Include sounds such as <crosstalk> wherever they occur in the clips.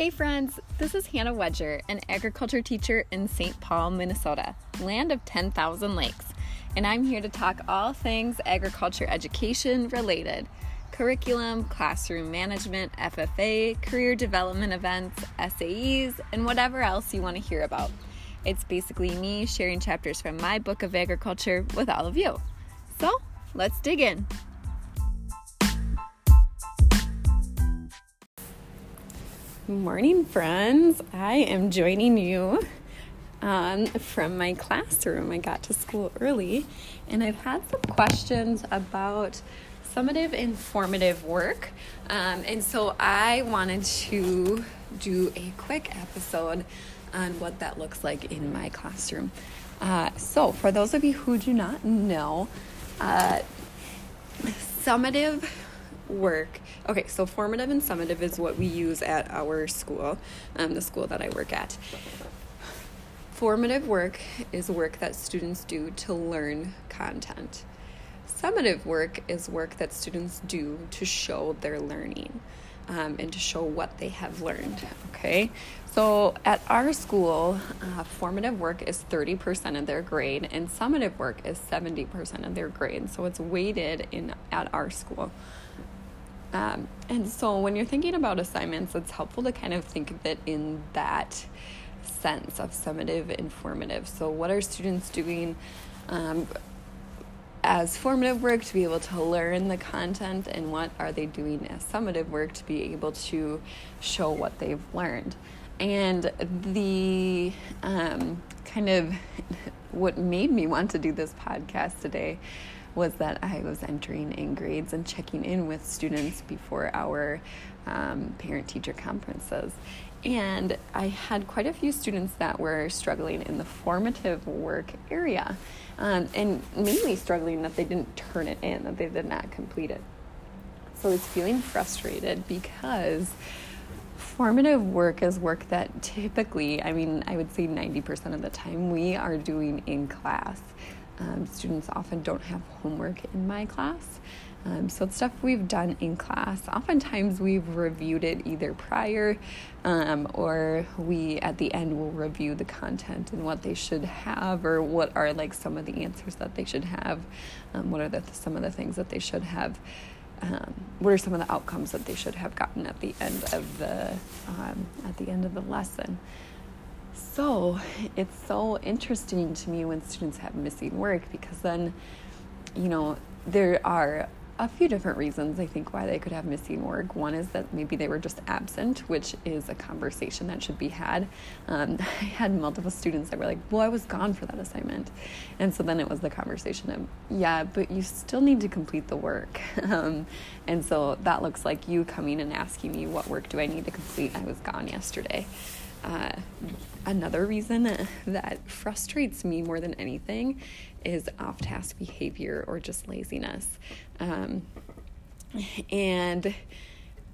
Hey friends, this is Hannah Wedger, an agriculture teacher in St. Paul, Minnesota, land of 10,000 lakes, and I'm here to talk all things agriculture education related curriculum, classroom management, FFA, career development events, SAEs, and whatever else you want to hear about. It's basically me sharing chapters from my book of agriculture with all of you. So, let's dig in. Morning, friends. I am joining you um, from my classroom. I got to school early and I've had some questions about summative informative work. Um, and so I wanted to do a quick episode on what that looks like in my classroom. Uh, so, for those of you who do not know, uh, summative work. Okay, so formative and summative is what we use at our school, um, the school that I work at. Formative work is work that students do to learn content. Summative work is work that students do to show their learning um, and to show what they have learned. Okay, so at our school, uh, formative work is 30% of their grade, and summative work is 70% of their grade. So it's weighted in at our school. Um, and so when you're thinking about assignments, it's helpful to kind of think of it in that sense of summative, informative. So, what are students doing um, as formative work to be able to learn the content, and what are they doing as summative work to be able to show what they've learned? And the um, kind of <laughs> what made me want to do this podcast today was that I was entering in grades and checking in with students before our um, parent teacher conferences. And I had quite a few students that were struggling in the formative work area, um, and mainly struggling that they didn't turn it in, that they did not complete it. So I was feeling frustrated because formative work is work that typically, I mean, I would say 90% of the time, we are doing in class. Um, students often don't have homework in my class. Um, so it's stuff we've done in class. Oftentimes we've reviewed it either prior um, or we at the end will review the content and what they should have or what are like some of the answers that they should have. Um, what are the, some of the things that they should have. Um, what are some of the outcomes that they should have gotten at the end of the um, at the end of the lesson? So it's so interesting to me when students have missing work because then, you know, there are a few different reasons I think why they could have missing work. One is that maybe they were just absent, which is a conversation that should be had. Um, <laughs> I had multiple students that were like, Well, I was gone for that assignment. And so then it was the conversation of, Yeah, but you still need to complete the work. <laughs> Um, and so that looks like you coming and asking me, What work do I need to complete? I was gone yesterday. Uh, another reason that frustrates me more than anything is off task behavior or just laziness. Um, and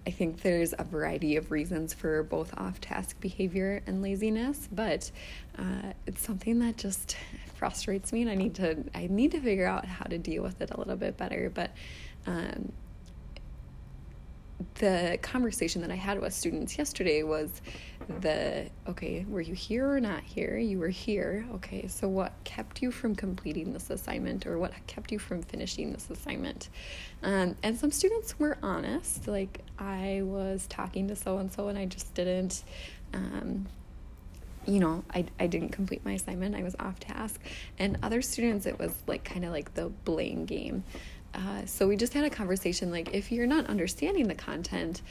I think there's a variety of reasons for both off task behavior and laziness, but uh, it's something that just frustrates me and I need to I need to figure out how to deal with it a little bit better. But um, the conversation that I had with students yesterday was the okay, were you here or not here? You were here. Okay, so what kept you from completing this assignment or what kept you from finishing this assignment? Um, and some students were honest, like I was talking to so and so and I just didn't. Um, you know, I, I didn't complete my assignment. I was off task. And other students, it was like kind of like the blame game. Uh, so we just had a conversation like if you're not understanding the content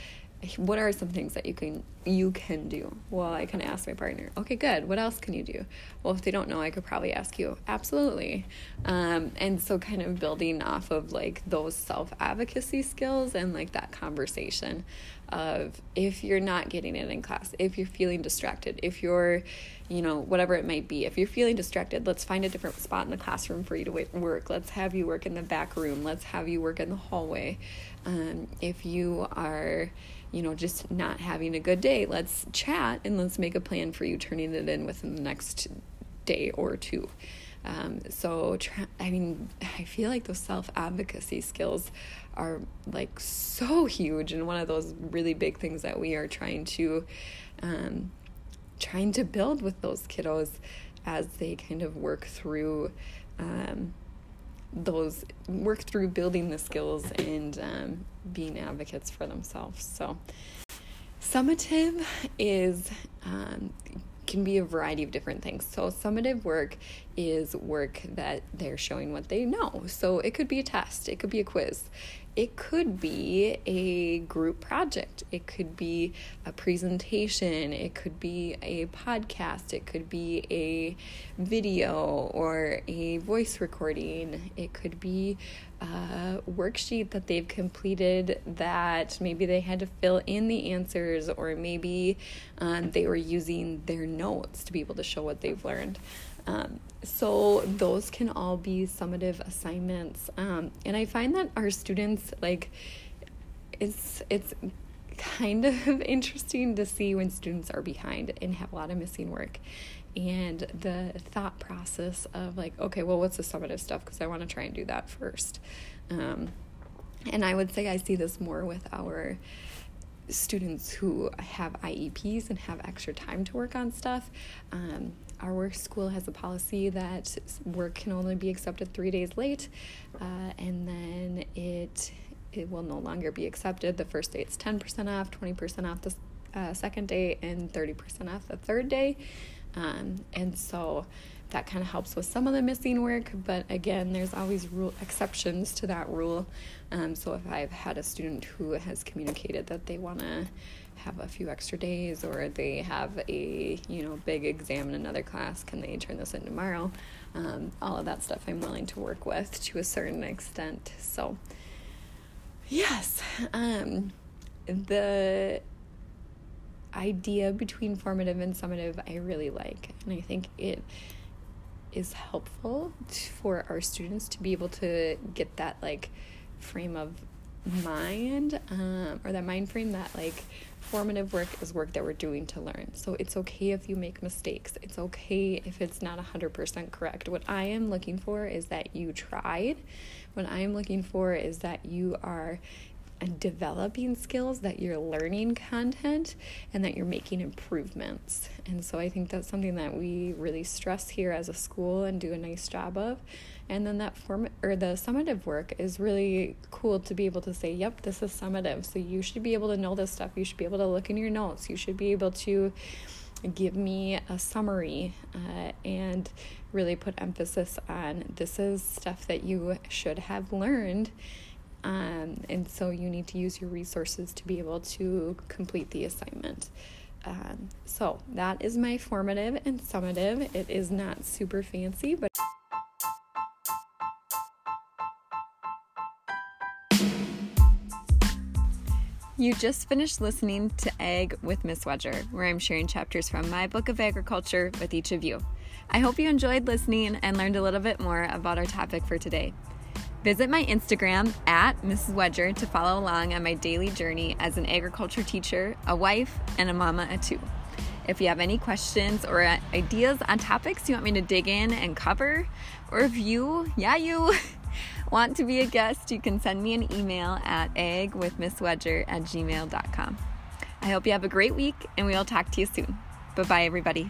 what are some things that you can you can do? Well i can ask my partner okay good what else can you do? Well if they don't know i could probably ask you absolutely. Um, and so kind of building off of like those self advocacy skills and like that conversation of if you're not getting it in class if you're feeling distracted if you're you know whatever it might be if you're feeling distracted let's find a different spot in the classroom for you to work. Let's have you work in the back room. Let's have you work in the hallway. Um, if you are you know, just not having a good day, let's chat and let's make a plan for you turning it in within the next day or two. Um, so, I mean, I feel like those self advocacy skills are like so huge and one of those really big things that we are trying to um, trying to build with those kiddos as they kind of work through um, those work through building the skills and um, being advocates for themselves. So, summative is um, can be a variety of different things. So, summative work is work that they're showing what they know. So, it could be a test, it could be a quiz, it could be a group project, it could be a presentation, it could be a podcast, it could be a video or a voice recording, it could be a worksheet that they've completed that maybe they had to fill in the answers, or maybe um, they were using their notes to be able to show what they've learned. Um, so those can all be summative assignments, um, and I find that our students like it's it's kind of <laughs> interesting to see when students are behind and have a lot of missing work. And the thought process of like okay well what's the summative stuff? Because i want to try and do that first. Um, and i would say i see this more with our students who have IEPs and have extra time to work on stuff. Um, our work school has a policy that work can only be accepted three days late, uh, and then it it will no longer be accepted. The first day it's ten percent off, twenty percent off the uh, second day, and thirty percent off the third day. Um, and so that kind of helps with some of the missing work but again there's always rule exceptions to that rule um, so if i've had a student who has communicated that they want to have a few extra days or they have a you know big exam in another class can they turn this in tomorrow? Um, all of that stuff i'm willing to work with to a certain extent. So yes um, the idea between formative and summative i really like. And i think it is helpful for our students to be able to get that like frame of mind um, or that mind frame that like formative work is work that we're doing to learn. So it's okay if you make mistakes. It's okay if it's not 100% correct. What I am looking for is that you tried. What I am looking for is that you are developing skills, that you're learning content, and that you're making improvements. And so I think that's something that we really stress here as a school and do a nice job of. And then that form or the summative work is really cool to be able to say, yep, this is summative. So you should be able to know this stuff. You should be able to look in your notes. You should be able to give me a summary uh, and really put emphasis on this is stuff that you should have learned um, and so you need to use your resources to be able to complete the assignment. Um, so that is my formative and summative. It is not super fancy, but You just finished listening to Ag with Miss Wedger, where I'm sharing chapters from my book of agriculture with each of you. I hope you enjoyed listening and learned a little bit more about our topic for today. Visit my Instagram at Mrs. Wedger to follow along on my daily journey as an agriculture teacher, a wife, and a mama at two. If you have any questions or ideas on topics you want me to dig in and cover, or if you, yeah, you, <laughs> want to be a guest, you can send me an email at agwithmisswedger at gmail.com. I hope you have a great week, and we'll talk to you soon. Bye bye, everybody.